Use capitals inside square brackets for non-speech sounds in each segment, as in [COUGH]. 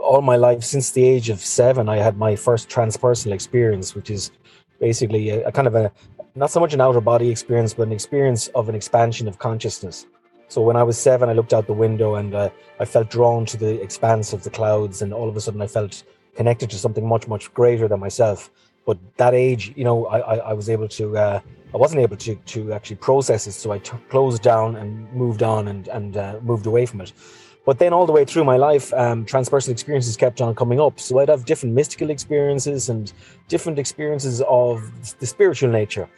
all my life since the age of seven, I had my first transpersonal experience, which is basically a, a kind of a not so much an outer body experience, but an experience of an expansion of consciousness. So when I was seven, I looked out the window and uh, I felt drawn to the expanse of the clouds, and all of a sudden I felt connected to something much, much greater than myself. But that age, you know, I, I, I was able to, uh, I wasn't able to, to actually process it. So I t- closed down and moved on and, and uh, moved away from it. But then all the way through my life, um, transpersonal experiences kept on coming up. So I'd have different mystical experiences and different experiences of the spiritual nature.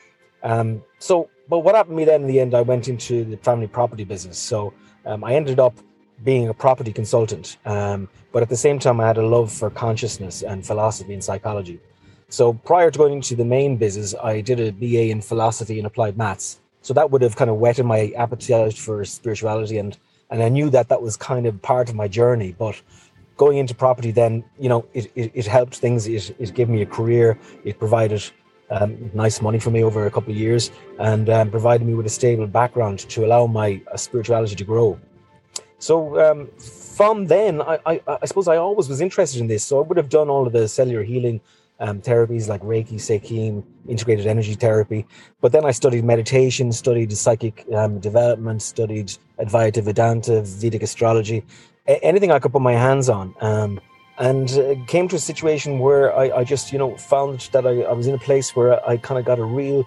Um, so, but what happened to me then in the end, I went into the family property business. So um, I ended up being a property consultant. Um, but at the same time, I had a love for consciousness and philosophy and psychology. So prior to going into the main business, I did a BA in philosophy and applied maths. So that would have kind of whetted my appetite for spirituality and and I knew that that was kind of part of my journey. But going into property, then you know, it it, it helped things. It it gave me a career. It provided um, nice money for me over a couple of years and um, provided me with a stable background to allow my uh, spirituality to grow. So um, from then, I, I, I suppose I always was interested in this. So I would have done all of the cellular healing um, therapies like Reiki, Seichim, integrated energy therapy. But then I studied meditation, studied psychic um, development, studied Advaita Vedanta, Vedic astrology, a- anything I could put my hands on. Um, and uh, came to a situation where I, I just, you know, found that I, I was in a place where I kind of got a real,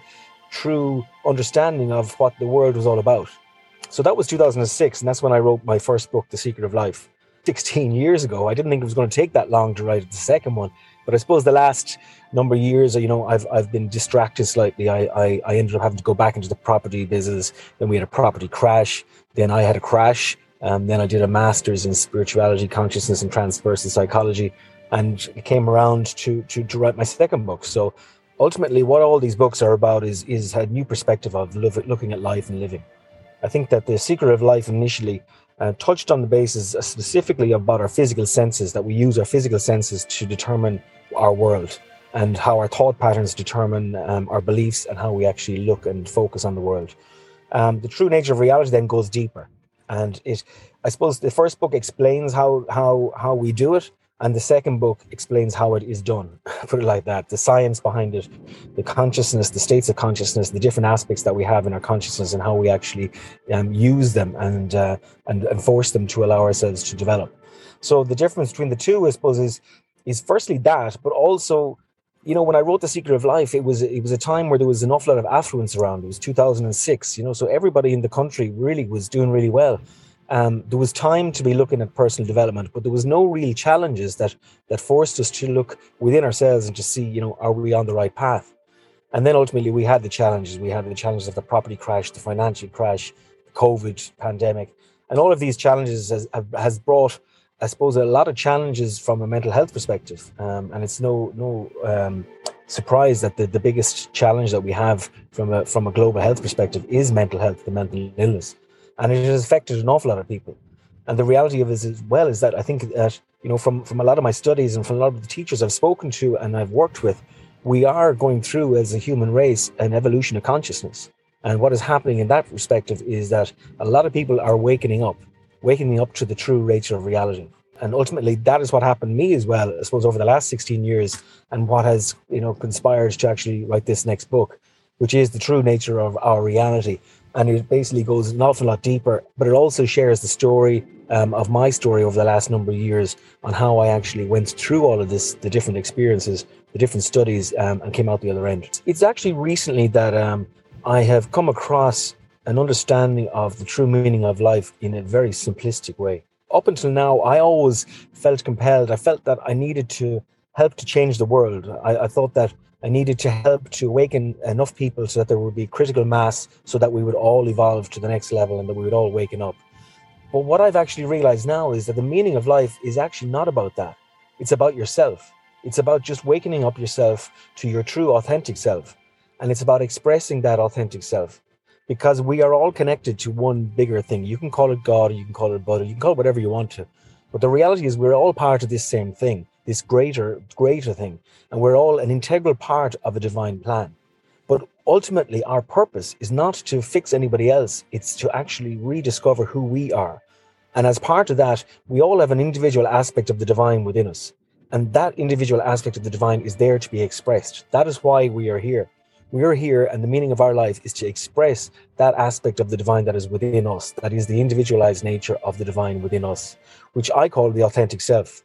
true understanding of what the world was all about. So that was 2006, and that's when I wrote my first book, The Secret of Life. 16 years ago. I didn't think it was going to take that long to write the second one. But I suppose the last number of years, you know, I've I've been distracted slightly. I, I, I ended up having to go back into the property business. Then we had a property crash. Then I had a crash. Um, then I did a master's in spirituality, consciousness, and transpersonal psychology, and came around to, to to write my second book. So ultimately, what all these books are about is is a new perspective of looking at life and living. I think that the secret of life initially uh, touched on the basis specifically about our physical senses, that we use our physical senses to determine our world and how our thought patterns determine um, our beliefs and how we actually look and focus on the world. Um, the true nature of reality then goes deeper, and it, I suppose, the first book explains how how how we do it, and the second book explains how it is done. [LAUGHS] Put it like that: the science behind it, the consciousness, the states of consciousness, the different aspects that we have in our consciousness, and how we actually um, use them and uh, and and force them to allow ourselves to develop. So the difference between the two, I suppose, is is firstly that, but also, you know, when I wrote The Secret of Life, it was it was a time where there was an awful lot of affluence around. It was 2006, you know, so everybody in the country really was doing really well. Um, there was time to be looking at personal development, but there was no real challenges that that forced us to look within ourselves and to see, you know, are we on the right path? And then ultimately, we had the challenges. We had the challenges of the property crash, the financial crash, the COVID pandemic, and all of these challenges has, has brought I suppose, a lot of challenges from a mental health perspective. Um, and it's no no um, surprise that the, the biggest challenge that we have from a from a global health perspective is mental health, the mental illness, and it has affected an awful lot of people. And the reality of it as well is that I think that you know from from a lot of my studies and from a lot of the teachers I've spoken to and I've worked with, we are going through as a human race an evolution of consciousness. And what is happening in that perspective is that a lot of people are wakening up waking me up to the true nature of reality. And ultimately, that is what happened to me as well, I suppose, over the last 16 years, and what has, you know, conspired to actually write this next book, which is the true nature of our reality. And it basically goes an awful lot deeper, but it also shares the story um, of my story over the last number of years on how I actually went through all of this, the different experiences, the different studies, um, and came out the other end. It's actually recently that um, I have come across an understanding of the true meaning of life in a very simplistic way. Up until now, I always felt compelled. I felt that I needed to help to change the world. I, I thought that I needed to help to awaken enough people so that there would be critical mass so that we would all evolve to the next level and that we would all waken up. But what I've actually realized now is that the meaning of life is actually not about that. It's about yourself. It's about just wakening up yourself to your true authentic self. And it's about expressing that authentic self because we are all connected to one bigger thing. You can call it God, you can call it Buddha, you can call it whatever you want to. But the reality is we're all part of this same thing, this greater, greater thing. And we're all an integral part of a divine plan. But ultimately, our purpose is not to fix anybody else, it's to actually rediscover who we are. And as part of that, we all have an individual aspect of the divine within us. And that individual aspect of the divine is there to be expressed. That is why we are here. We are here, and the meaning of our life is to express that aspect of the divine that is within us, that is the individualized nature of the divine within us, which I call the authentic self.